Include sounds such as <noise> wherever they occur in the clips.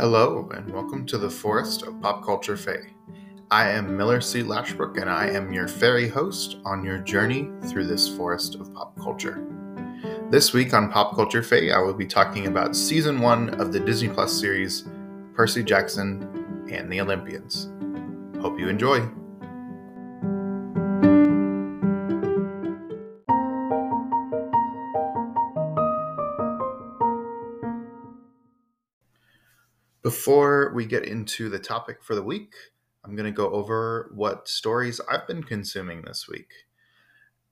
Hello, and welcome to the Forest of Pop Culture Fae. I am Miller C. Lashbrook, and I am your fairy host on your journey through this forest of pop culture. This week on Pop Culture Fae, I will be talking about season one of the Disney Plus series Percy Jackson and the Olympians. Hope you enjoy. Before we get into the topic for the week, I'm going to go over what stories I've been consuming this week.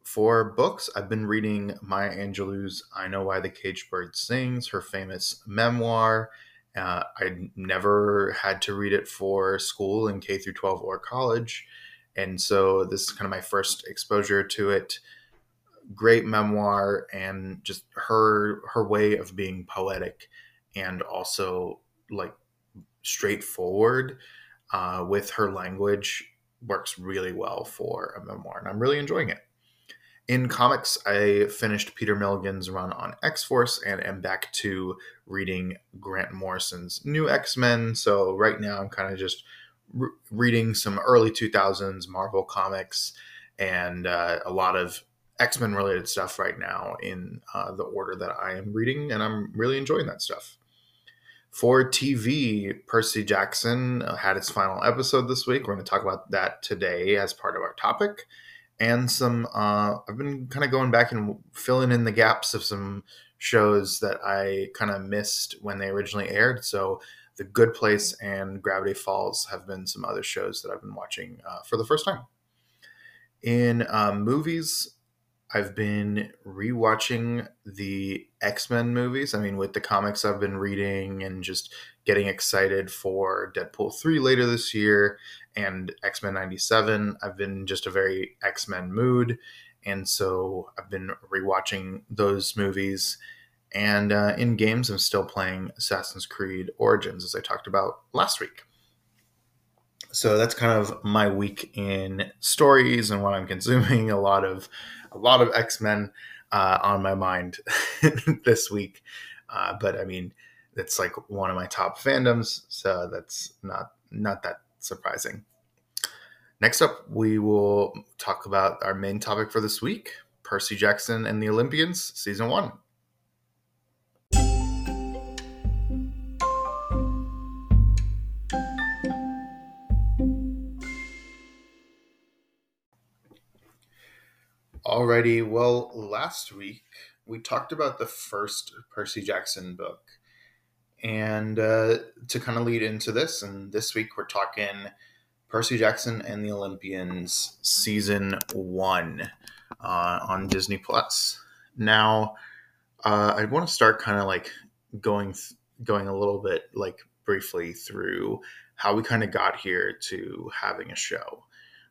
For books, I've been reading Maya Angelou's I Know Why the Caged Bird Sings, her famous memoir. Uh, I never had to read it for school in K through 12 or college. And so this is kind of my first exposure to it. Great memoir and just her her way of being poetic and also like straightforward uh, with her language works really well for a memoir, and I'm really enjoying it. In comics, I finished Peter Milligan's run on X Force and am back to reading Grant Morrison's new X Men. So, right now, I'm kind of just re- reading some early 2000s Marvel comics and uh, a lot of X Men related stuff right now in uh, the order that I am reading, and I'm really enjoying that stuff. For TV, Percy Jackson uh, had its final episode this week. We're going to talk about that today as part of our topic. And some, uh, I've been kind of going back and filling in the gaps of some shows that I kind of missed when they originally aired. So, The Good Place and Gravity Falls have been some other shows that I've been watching uh, for the first time. In uh, movies, I've been rewatching the X Men movies. I mean, with the comics I've been reading and just getting excited for Deadpool 3 later this year and X Men 97, I've been just a very X Men mood. And so I've been rewatching those movies. And uh, in games, I'm still playing Assassin's Creed Origins, as I talked about last week. So that's kind of my week in stories and what I'm consuming. <laughs> A lot of a lot of X Men uh, on my mind <laughs> this week. Uh, but I mean, it's like one of my top fandoms, so that's not not that surprising. Next up, we will talk about our main topic for this week: Percy Jackson and the Olympians, season one. Alrighty, well, last week we talked about the first Percy Jackson book. And uh, to kind of lead into this, and this week we're talking Percy Jackson and the Olympians season one uh, on Disney Plus. Now, uh, I want to start kind of like going th- going a little bit like briefly through how we kind of got here to having a show.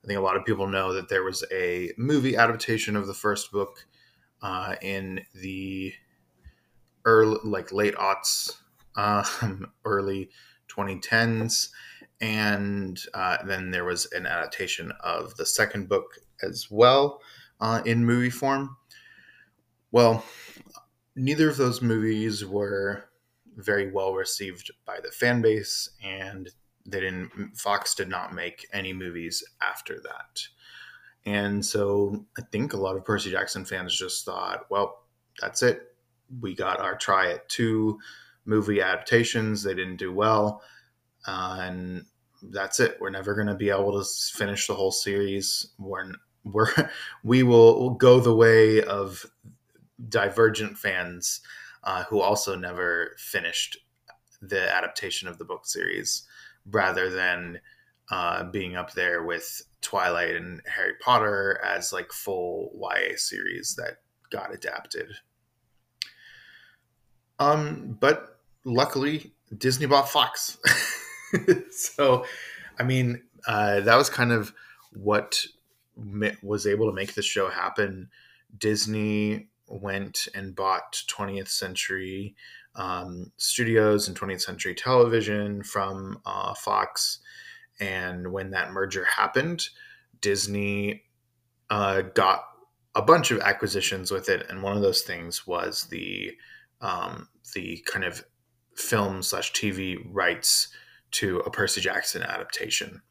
I think a lot of people know that there was a movie adaptation of the first book uh, in the early, like late aughts, um, <laughs> early 2010s, and uh, then there was an adaptation of the second book as well uh, in movie form. Well, neither of those movies were very well received by the fan base, and they didn't fox did not make any movies after that. And so i think a lot of percy jackson fans just thought well that's it. We got our try at two movie adaptations. They didn't do well. Uh, and that's it. We're never going to be able to finish the whole series. We're, <laughs> we're we will we'll go the way of divergent fans uh, who also never finished the adaptation of the book series rather than uh, being up there with Twilight and Harry Potter as like full YA series that got adapted. Um, but luckily Disney bought Fox, <laughs> so I mean uh, that was kind of what was able to make the show happen. Disney went and bought 20th Century um, studios and 20th Century Television from uh, Fox. And when that merger happened, Disney uh, got a bunch of acquisitions with it, and one of those things was the um, the kind of film slash TV rights to a Percy Jackson adaptation,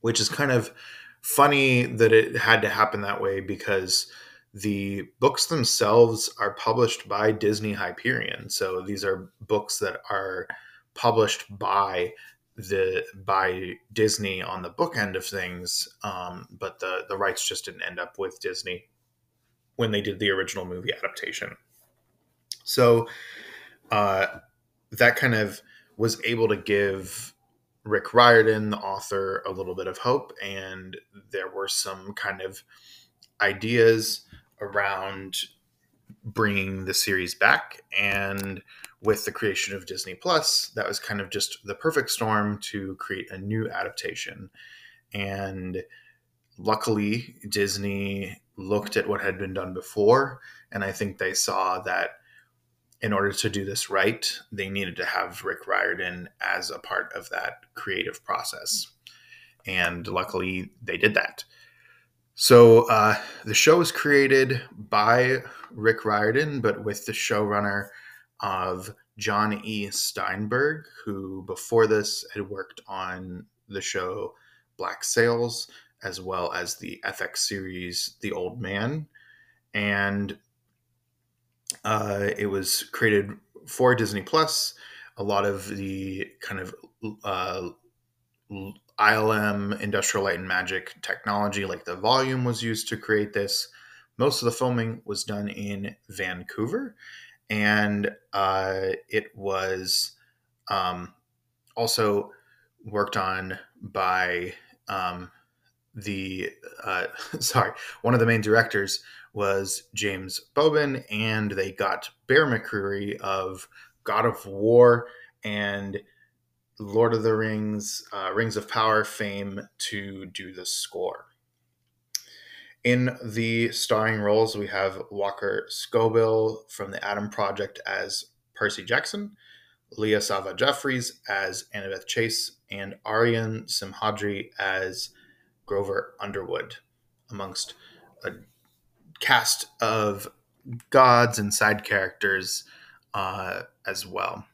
which is kind of funny that it had to happen that way because the books themselves are published by Disney Hyperion. So these are books that are published by the by Disney on the book end of things, um, but the the rights just didn't end up with Disney when they did the original movie adaptation. So uh, that kind of was able to give Rick Riordan, the author, a little bit of hope, and there were some kind of ideas around bringing the series back and with the creation of Disney Plus, that was kind of just the perfect storm to create a new adaptation. And luckily, Disney looked at what had been done before, and I think they saw that in order to do this right, they needed to have Rick Riordan as a part of that creative process. And luckily, they did that. So uh, the show was created by Rick Riordan, but with the showrunner of John E. Steinberg, who before this had worked on the show Black Sails, as well as the FX series The Old Man. And uh, it was created for Disney Plus. A lot of the kind of uh, ILM, Industrial Light and Magic technology, like the volume, was used to create this. Most of the filming was done in Vancouver, and uh, it was um, also worked on by um, the uh, <laughs> sorry one of the main directors was James Bobin, and they got Bear McCreary of God of War and Lord of the Rings, uh, Rings of Power fame to do the score. In the starring roles, we have Walker Scobell from the Adam Project as Percy Jackson, Leah Sava Jeffries as Annabeth Chase, and Aryan Simhadri as Grover Underwood, amongst a cast of gods and side characters uh, as well.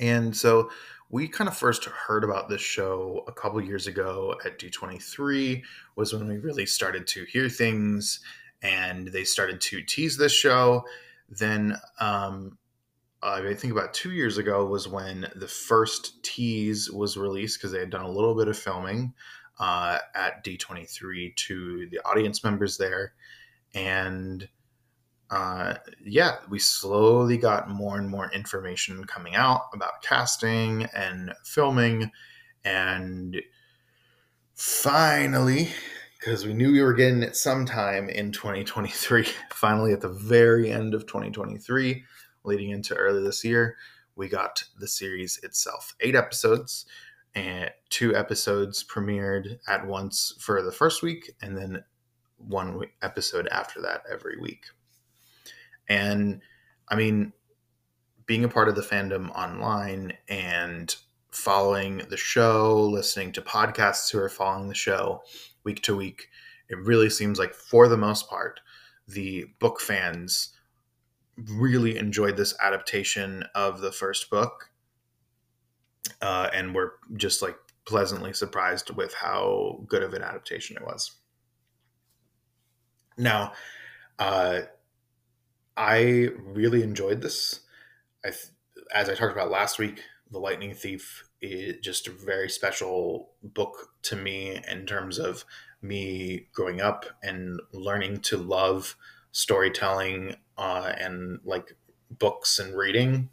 And so we kind of first heard about this show a couple years ago at D23 was when we really started to hear things and they started to tease this show. Then um, I think about two years ago was when the first tease was released because they had done a little bit of filming uh, at D23 to the audience members there. And uh, yeah, we slowly got more and more information coming out about casting and filming. And finally, because we knew we were getting it sometime in 2023, <laughs> finally at the very end of 2023, leading into early this year, we got the series itself. Eight episodes, and two episodes premiered at once for the first week, and then one episode after that every week. And I mean, being a part of the fandom online and following the show, listening to podcasts who are following the show week to week, it really seems like for the most part, the book fans really enjoyed this adaptation of the first book. Uh, and were just like pleasantly surprised with how good of an adaptation it was. Now, uh, I really enjoyed this. I, as I talked about last week, The Lightning Thief is just a very special book to me in terms of me growing up and learning to love storytelling uh, and like books and reading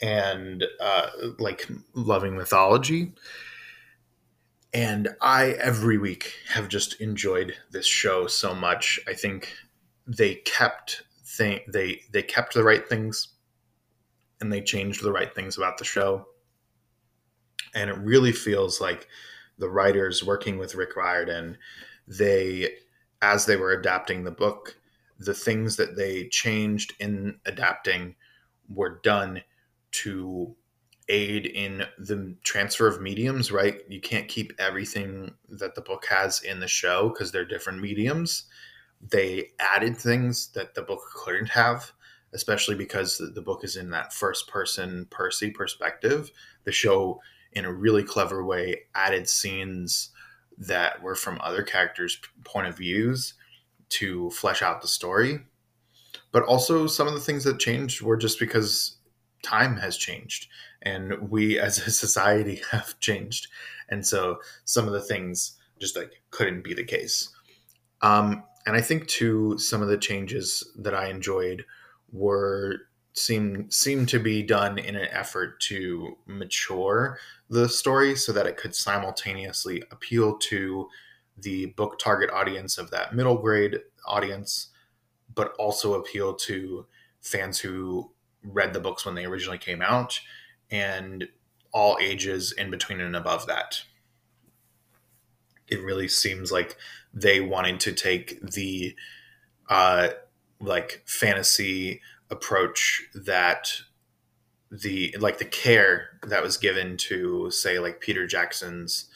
and uh, like loving mythology. And I every week have just enjoyed this show so much. I think they kept thing they they kept the right things and they changed the right things about the show. And it really feels like the writers working with rick riordan they as they were adapting the book the things that they changed in adapting were done to aid in the transfer of mediums right? You can't keep everything that the book has in the show because they're different mediums they added things that the book couldn't have especially because the, book is in that first person Percy perspective. The show, in a really clever way, added scenes that were from other characters' point of views to flesh out the story. But also, some of the things that changed were just because time has changed and we as a society <laughs> have changed. And so, some of the things just like couldn't be the case. Um, and I think too, some of the changes that I enjoyed were seem seem to be done in an effort to mature the story so that it could simultaneously appeal to the book target audience of that middle grade audience, but also appeal to fans who read the books when they originally came out and all ages in between and above that. It really seems like they wanted to take the uh, like fantasy approach that the like the care that was given to say like Peter Jackson's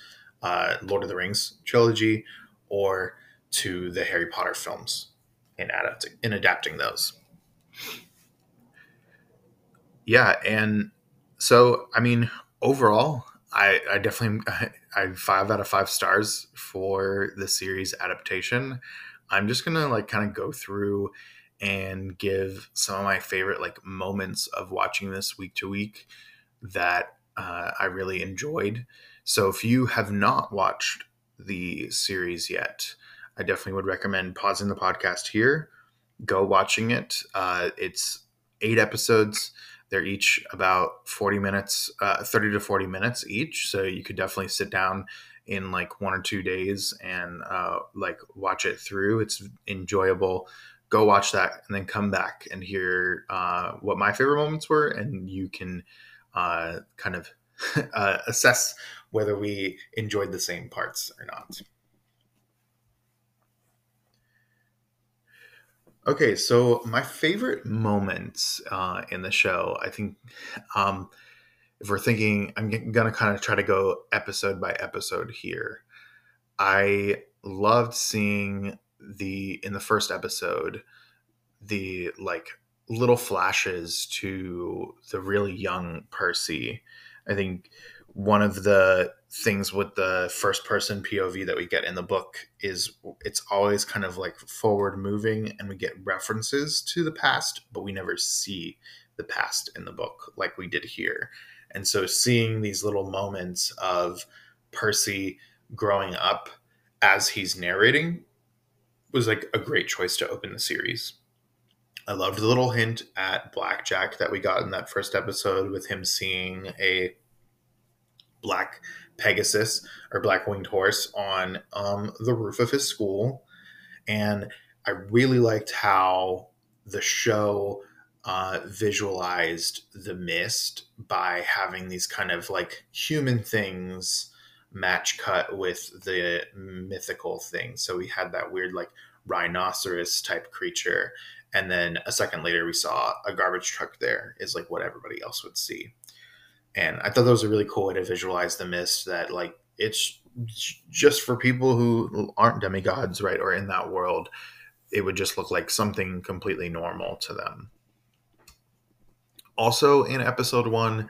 uh, Lord of the Rings trilogy or to the Harry Potter films in adapting in adapting those. Yeah, and so I mean overall, I, I definitely <laughs> I, five out of five stars for the series adaptation. I'm just gonna like kind of go through and give some of my favorite like moments of watching this week to week that uh, I really enjoyed. So if you have not watched the series yet, I definitely would recommend pausing the podcast here, go watching it. Uh, it's eight episodes. They're each about 40 minutes, uh, 30 to 40 minutes each. So you could definitely sit down in like one or two days and uh, like watch it through. It's enjoyable go watch that and then come back and hear uh, what my favorite moments were and you can uh, kind of <laughs> uh, assess whether we enjoyed the same parts or not okay so my favorite moments uh, in the show i think um, if we're thinking i'm gonna kind of try to go episode by episode here i loved seeing the in the first episode the like little flashes to the really young Percy. I think one of the things with the first person POV that we get in the book is it's always kind of like forward moving and we get references to the past, but we never see the past in the book like we did here. And so seeing these little moments of Percy growing up as he's narrating was like a great choice to open the series. I loved the little hint at blackjack that we got in that first episode with him seeing a black Pegasus or black winged horse on um, the roof of his school. And I really liked how the show uh, visualized the mist by having these kind of like human things match cut with the mythical thing. So we had that weird like rhinoceros type creature. And then a second later, we saw a garbage truck there, is like what everybody else would see. And I thought that was a really cool way to visualize the mist that, like, it's just for people who aren't demigods, right, or in that world, it would just look like something completely normal to them. Also, in episode one,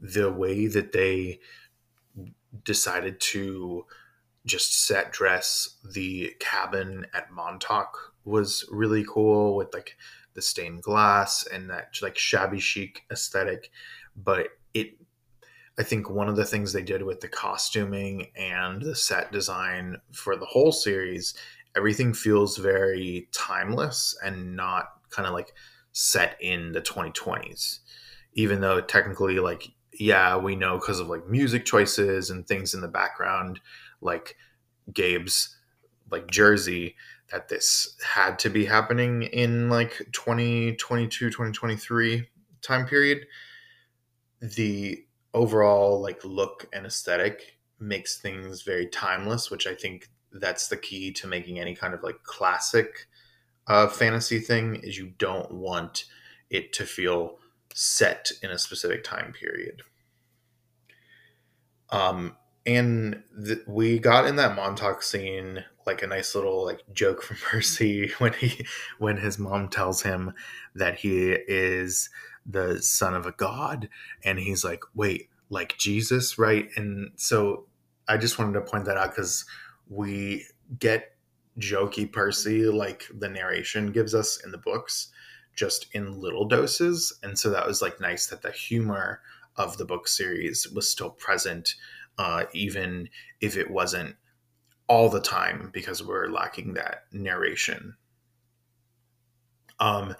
the way that they decided to just set dress the cabin at Montauk was really cool with like the stained glass and that like shabby chic aesthetic. But it, I think one of the things they did with the costuming and the set design for the whole series, everything feels very timeless and not kind of like set in the 2020s. Even though technically, like, yeah, we know because of like music choices and things in the background, like Gabe's like jersey that this had to be happening in like 2022 2023 time period the overall like look and aesthetic makes things very timeless which i think that's the key to making any kind of like classic uh, fantasy thing is you don't want it to feel set in a specific time period. Um and th- we got in that Montauk scene like a nice little like joke from <laughs> Percy when he when his mom tells him that he is the son of a god. And he's like wait like Jesus right? And so I just wanted to point that out cuz we get jokey Percy like the narration gives us in the books just in little doses. And so that was like nice that the humor of the book series was still present uh, even if it wasn't all the time because we're lacking that narration. Um,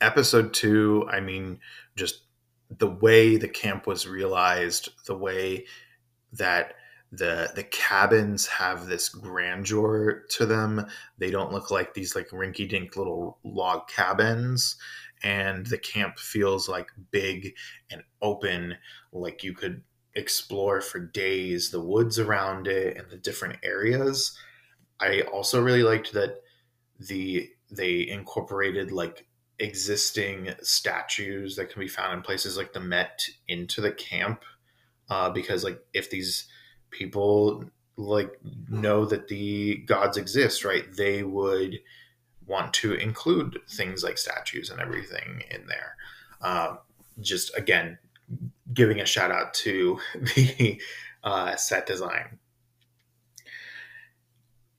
episode two, I mean, just the way the camp was realized, the way that the the cabins have this grandeur to them. They don't look like these like rinky dink little log cabins. And the camp feels like big and open, like you could explore for days the woods around it and the different areas. I also really liked that the they incorporated like existing statues that can be found in places like the Met into the camp uh, because like if these people like know that the gods exist, right, they would want to include things like statues and everything in there. Uh, just again, giving a shout out to <laughs> the uh, set design.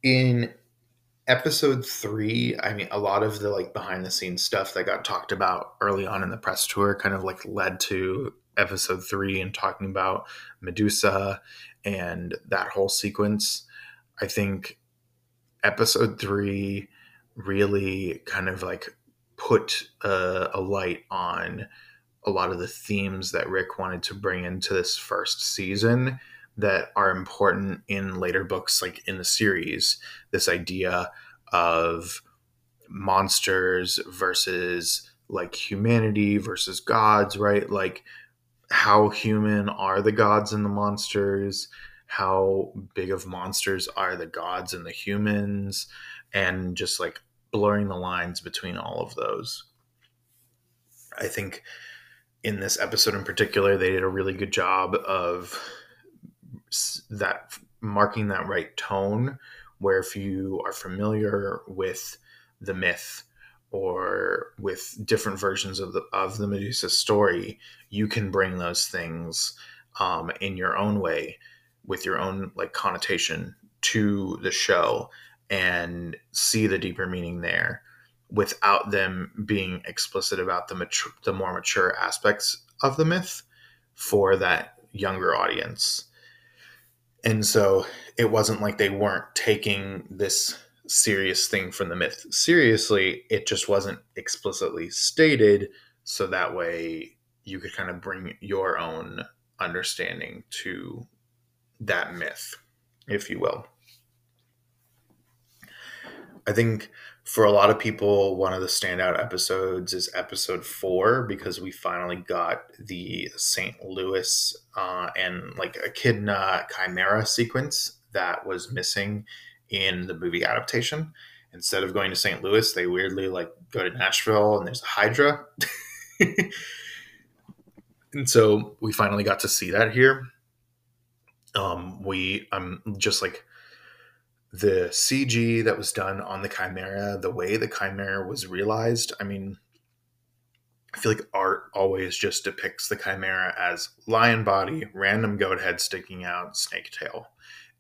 In episode three, I mean, a lot of the like behind the scenes stuff that got talked about early on in the press tour kind of like led to episode three and talking about Medusa and that whole sequence. I think episode three really kind of like put a, a light on a lot of the themes that Rick wanted to bring into this first season that are important in later books, like in the series. This idea of monsters versus like humanity versus gods, right? Like, how human are the gods and the monsters? How big of monsters are the gods and the humans? And just like blurring the lines between all of those. I think in this episode in particular, they did a really good job of that marking that right tone. Where if you are familiar with the myth or with different versions of the of the Medusa story, you can bring those things um, in your own way with your own like connotation to the show and see the deeper meaning there without them being explicit about the mature, the more mature aspects of the myth for that younger audience. And so it wasn't like they weren't taking this serious thing from the myth seriously, it just wasn't explicitly stated so that way you could kind of bring your own understanding to that myth, if you will. I think for a lot of people, one of the standout episodes is episode four because we finally got the St. Louis uh, and like Echidna Chimera sequence that was missing in the movie adaptation. Instead of going to St. Louis, they weirdly like go to Nashville and there's a Hydra. <laughs> and so we finally got to see that here. Um, we, I'm just like, the CG that was done on the Chimera, the way the Chimera was realized, I mean, I feel like art always just depicts the Chimera as lion body, random goat head sticking out, snake tail.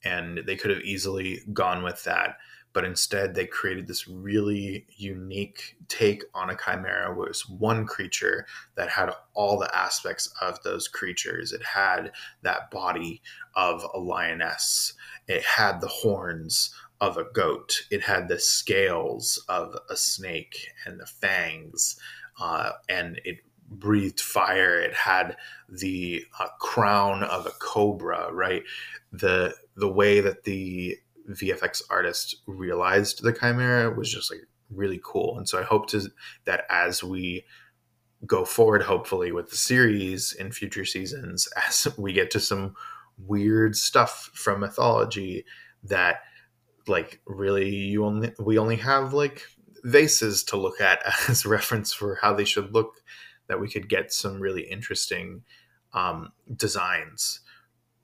And they could have easily gone with that but instead they created this really unique take on a chimera where it was one creature that had all the aspects of those creatures. It had that body of a lioness. It had the horns of a goat. It had the scales of a snake and the fangs uh, and it breathed fire. It had the uh, crown of a cobra right? The the way that the VFX artist realized the chimera was just like really cool. And so I hope to that as we go forward, hopefully with the series in future seasons, <laughs> as we get to some weird stuff from mythology that like really you only we only have like vases to look at <laughs> as reference for how they should look that we could get some really interesting um, designs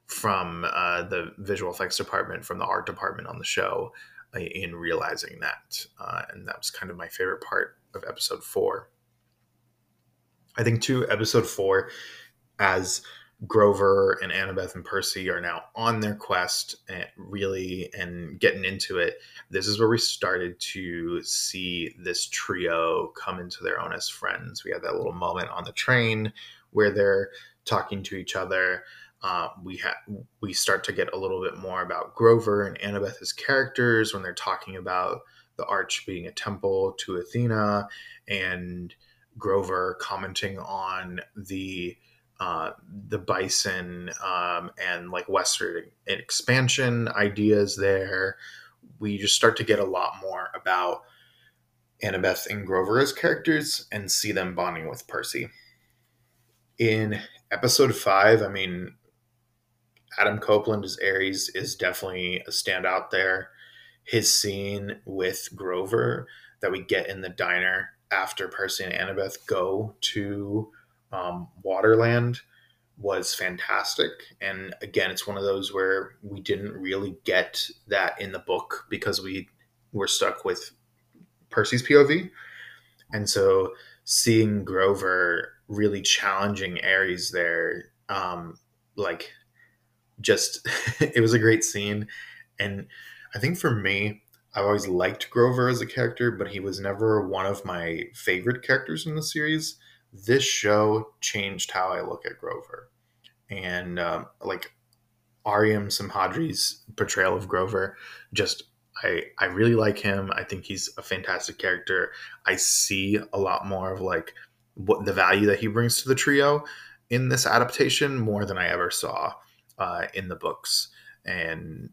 from uh, the visual effects department, from the art department on the show. in realizing that. Uh, and that was kind of my favorite part of episode four. I think, too, episode four, as Grover and Annabeth and Percy are now on their quest and really and getting into it. This is where we started to see this trio come into their own as friends. We had that little moment on the train where they're talking to each other. Uh, we have we start to get a little bit more about Grover and Annabeth as characters when they're talking about the arch being a temple to Athena and Grover commenting on the uh, the bison um, and like western expansion ideas there. We just start to get a lot more about annabeth and grover as characters and see them bonding with percy. In episode five i mean adam copeland as ares is definitely a standout there his scene with grover that we get in the diner after percy and annabeth go to um, Waterland was fantastic. And again, it's one of those where we didn't really get that in the book because we were stuck with Percy's POV. And so seeing Grover really challenging Ares there, um, like just <laughs> it was a great scene. And I think for me, I've always liked Grover as a character, but he was never one of my favorite characters in the series this show changed how I look at Grover. And um, like Aryan Simhadri's portrayal of Grover, just I I really like him. I think he's a fantastic character. I see a lot more of like what the value that he brings to the trio in this adaptation more than I ever saw uh, in the books, and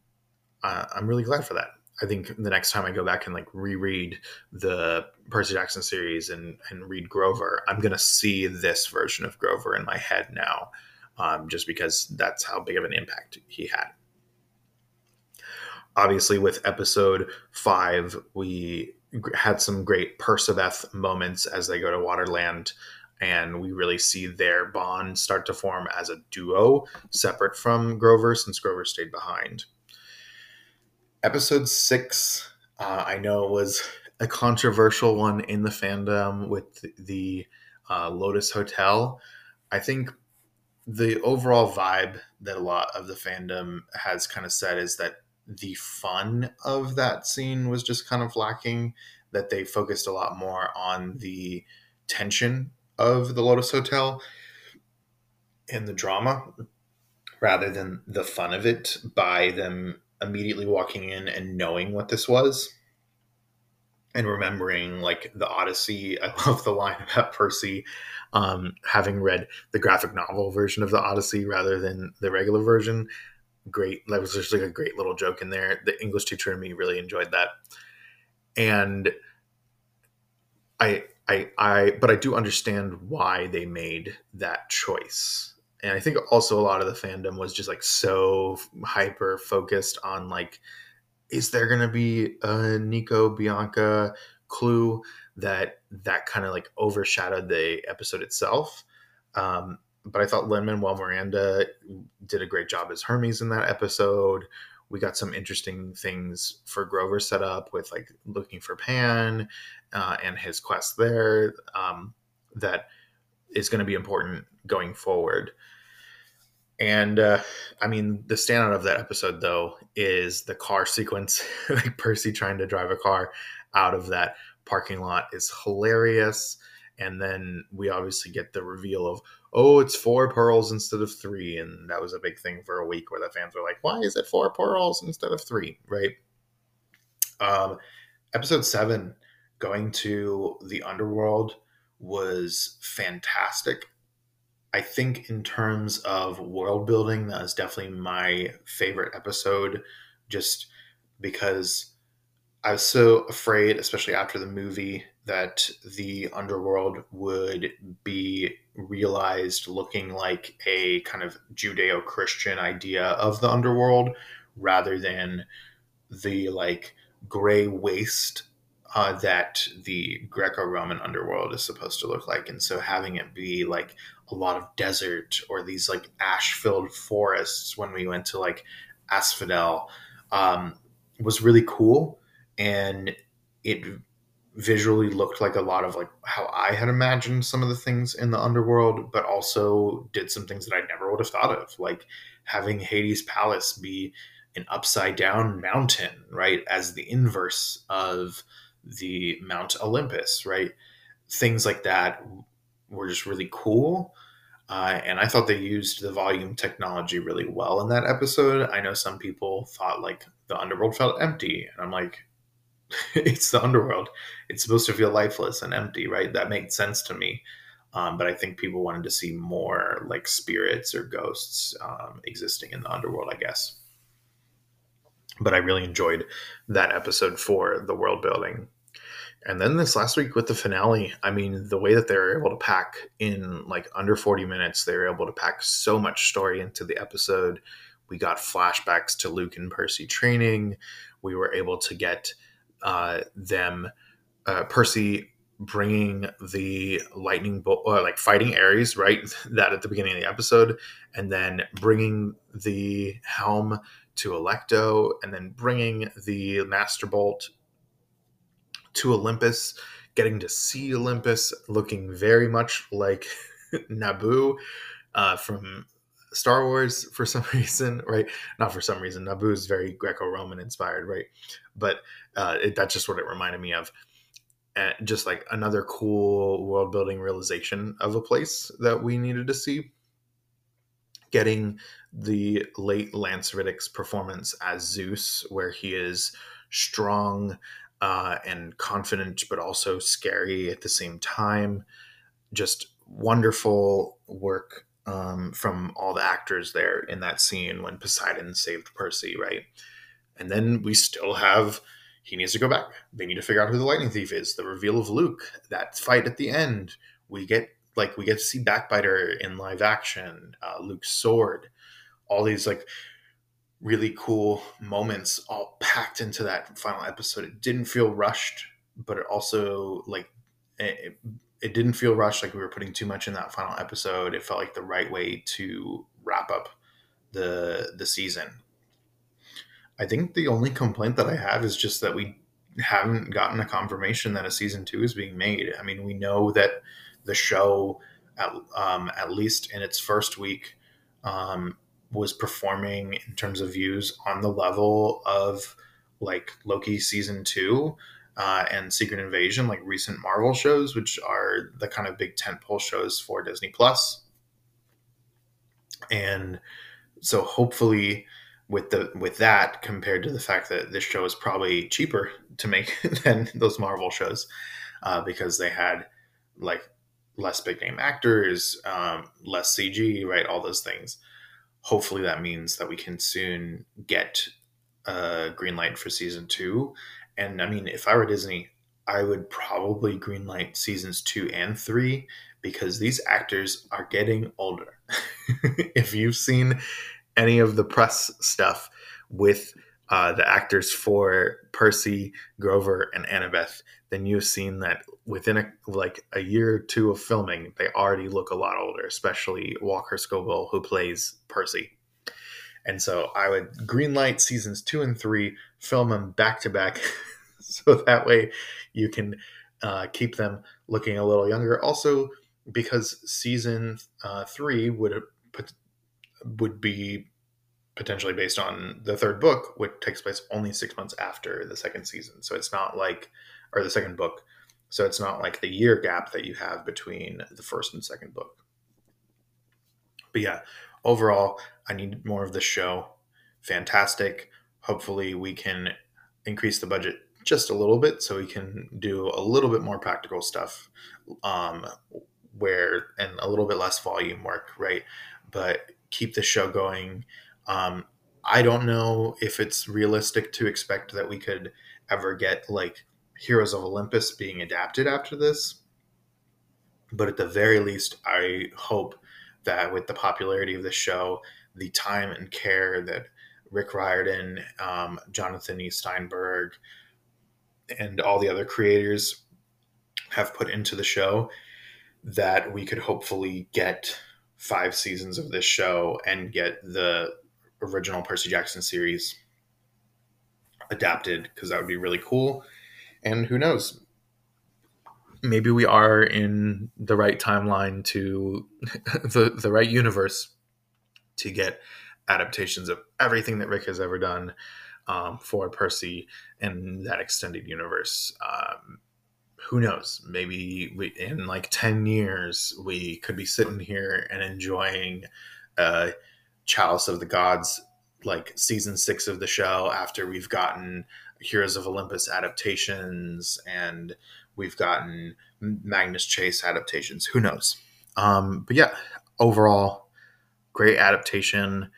uh, I'm really glad for that. I think the next time I go back and like reread the Percy Jackson series and and read Grover, I'm gonna see this version of Grover in my head now, um, just because that's how big of an impact he had. Obviously, with episode five, we had some great Percabeth moments as they go to Waterland, and we really see their bond start to form as a duo, separate from Grover, since Grover stayed behind episode six, uh, I know it was a controversial one in the fandom with the uh, Lotus Hotel. I think the overall vibe that a lot of the fandom has kind of said is that the fun of that scene was just kind of lacking, that they focused a lot more on the tension of the Lotus Hotel and the drama rather than the fun of it by them immediately walking in and knowing what this was and remembering like the Odyssey. <laughs> I love the line about Percy um, having read the graphic novel version of the Odyssey rather than the regular version. Great. That was just like a great little joke in there. The English teacher and me really enjoyed that. And I, I, I, but I do understand why they made that choice and I think also a lot of the fandom was just like so hyper focused on like, is there going to be a Nico Bianca clue that that kind of like overshadowed the episode itself. Um, but I thought Lin Manuel Miranda did a great job as Hermes in that episode. We got some interesting things for Grover set up with like looking for Pan uh, and his quest there um, that is going to be important going forward. And uh, I mean, the standout of that episode, though, is the car <laughs> sequence. like Percy trying to drive a car out of that parking lot is hilarious. And then we obviously get the reveal of, oh, it's four pearls instead of three. And that was a big thing for a week where the fans were like, why is it four pearls instead of three? Right. Um, episode seven, going to the underworld, was fantastic. I think in terms of world building, that is definitely my favorite episode, just because I was so afraid, especially after the movie, that the underworld would be realized looking like a kind of Judeo Christian idea of the underworld rather than the like gray waste uh, that the Greco-Roman underworld is supposed to look like, and so having it be like a lot of desert or these like ash-filled forests when we went to like Asphodel um, was really cool. and it visually looked like a lot of like how I had imagined some of the things in the underworld, but also did some things that I never would have thought of, like having Hades Palace be an upside down mountain, right, as the inverse of the Mount Olympus, right? Things like that were just really cool. Uh, and I thought they used the volume technology really well in that episode. I know some people thought like the underworld felt empty, and I'm like, <laughs> it's the underworld. It's supposed to feel lifeless and empty, right? That made sense to me. Um, but I think people wanted to see more like spirits or ghosts um, existing in the underworld, I guess. But I really enjoyed that episode for the world building. And then this last week with the finale, I mean, the way that they were able to pack in like under 40 minutes, they were able to pack so much story into the episode. We got flashbacks to Luke and Percy training. We were able to get uh, them, uh, Percy bringing the lightning bolt, or like fighting Ares, right? <laughs> That at the beginning of the episode, and then bringing the helm to Alecto, and then bringing the Master Bolt to Olympus, getting to see Olympus looking very much like <laughs> Naboo uh, from Star Wars for <laughs> some reason, right? Not for some reason. Naboo is very Greco-Roman inspired, right? But uh, it, that's just what it reminded me of. And just like another cool world building realization of a place that we needed to see. Getting the late Lance Reddick's performance as Zeus, where he is strong uh, and confident, but also scary at the same time. Just wonderful work um, from all the actors there in that scene when Poseidon saved Percy, right? And then we still have he needs to go back. They need to figure out who the lightning thief is. The reveal of Luke, that fight at the end. We get like we get to see Backbiter in live action, uh, Luke's sword, all these like really cool moments all packed into that final episode. It didn't feel rushed, but it also like it, it didn't feel rushed like we were putting too much in that final episode. It felt like the right way to wrap up the the season. I think the only complaint that I have is just that we haven't gotten a confirmation that a season two is being made. I mean, we know that the show, at, um, at least in its first week, um, was performing in terms of views on the level of like Loki season two uh, and Secret Invasion, like recent Marvel shows, which are the kind of big tentpole shows for Disney Plus. And so hopefully with the with that compared to the fact that this show is probably cheaper to make <laughs> than those Marvel shows uh, because they had like less big name actors, um, less CG, right? All those things. Hopefully, that means that we can soon get a green light for season two. And I mean, if I were Disney, I would probably greenlight seasons two and three because these actors are getting older. <laughs> if you've seen any of the press stuff with uh, the actors for Percy, Grover, and Annabeth, then you've seen that within a like a year or two of filming, they already look a lot older, especially Walker Scobell, who plays Percy. And so I would greenlight seasons two and three, film them back to back, <laughs> so that way you can uh, keep them looking a little younger. Also, because season uh, three would would be potentially based on the third book, which takes place only six months after the second season. So it's not like, or the second book. So it's not like the year gap that you have between the first and second book. But yeah, overall, I need more of the show. Fantastic. Hopefully, we can increase the budget just a little bit so we can do a little bit more practical stuff um, where and a little bit less volume work, right? But keep the show going um, I don't know if it's realistic to expect that we could ever get like Heroes of Olympus being adapted after this. But at the very least, I hope that with the popularity of the show, the time and care that Rick Riordan, um, Jonathan E. Steinberg, and all the other creators have put into the show, that we could hopefully get five seasons of this show and get the original Percy Jackson series adapted because that would be really cool. And who knows? Maybe we are in the right timeline to <laughs> the the right universe to get adaptations of everything that Rick has ever done um, for Percy and that extended universe. Um, who knows? Maybe we, in like 10 years, we could be sitting here and enjoying uh, Chalice of the Gods, like season six of the show, after we've gotten Heroes of Olympus adaptations and we've gotten Magnus Chase adaptations. Who knows? Um, but yeah, overall, great adaptation.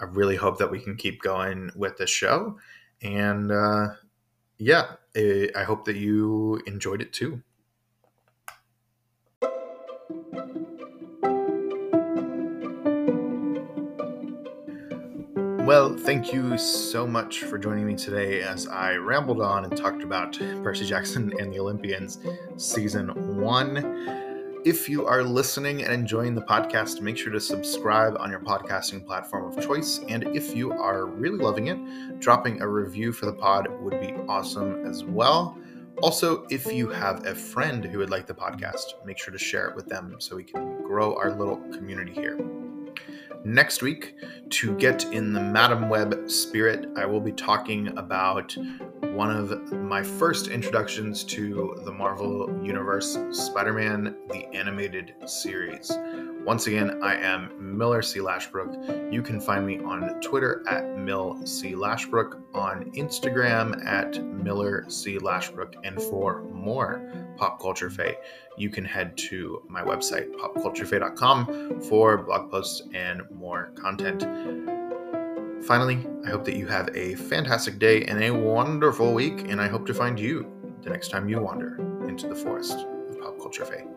I really hope that we can keep going with this show. And uh, yeah, I hope that you enjoyed it too. Well, thank you so much for joining me today as I rambled on and talked about Percy Jackson and the Olympians season one. If you are listening and enjoying the podcast, make sure to subscribe on your podcasting platform of choice. And if you are really loving it, dropping a review for the pod would be awesome as well. Also, if you have a friend who would like the podcast, make sure to share it with them so we can grow our little community here. Next week, to get in the Madame Web spirit, I will be talking about one of my first introductions to the Marvel Universe Spider Man, the animated series. Once again, I am Miller C. Lashbrook. You can find me on Twitter at Mill C. Lashbrook, on Instagram at Miller C. Lashbrook, and for more Pop Culture Fae, you can head to my website, popculturefae.com, for blog posts and more content. Finally, I hope that you have a fantastic day and a wonderful week, and I hope to find you the next time you wander into the forest of Pop Culture Fae.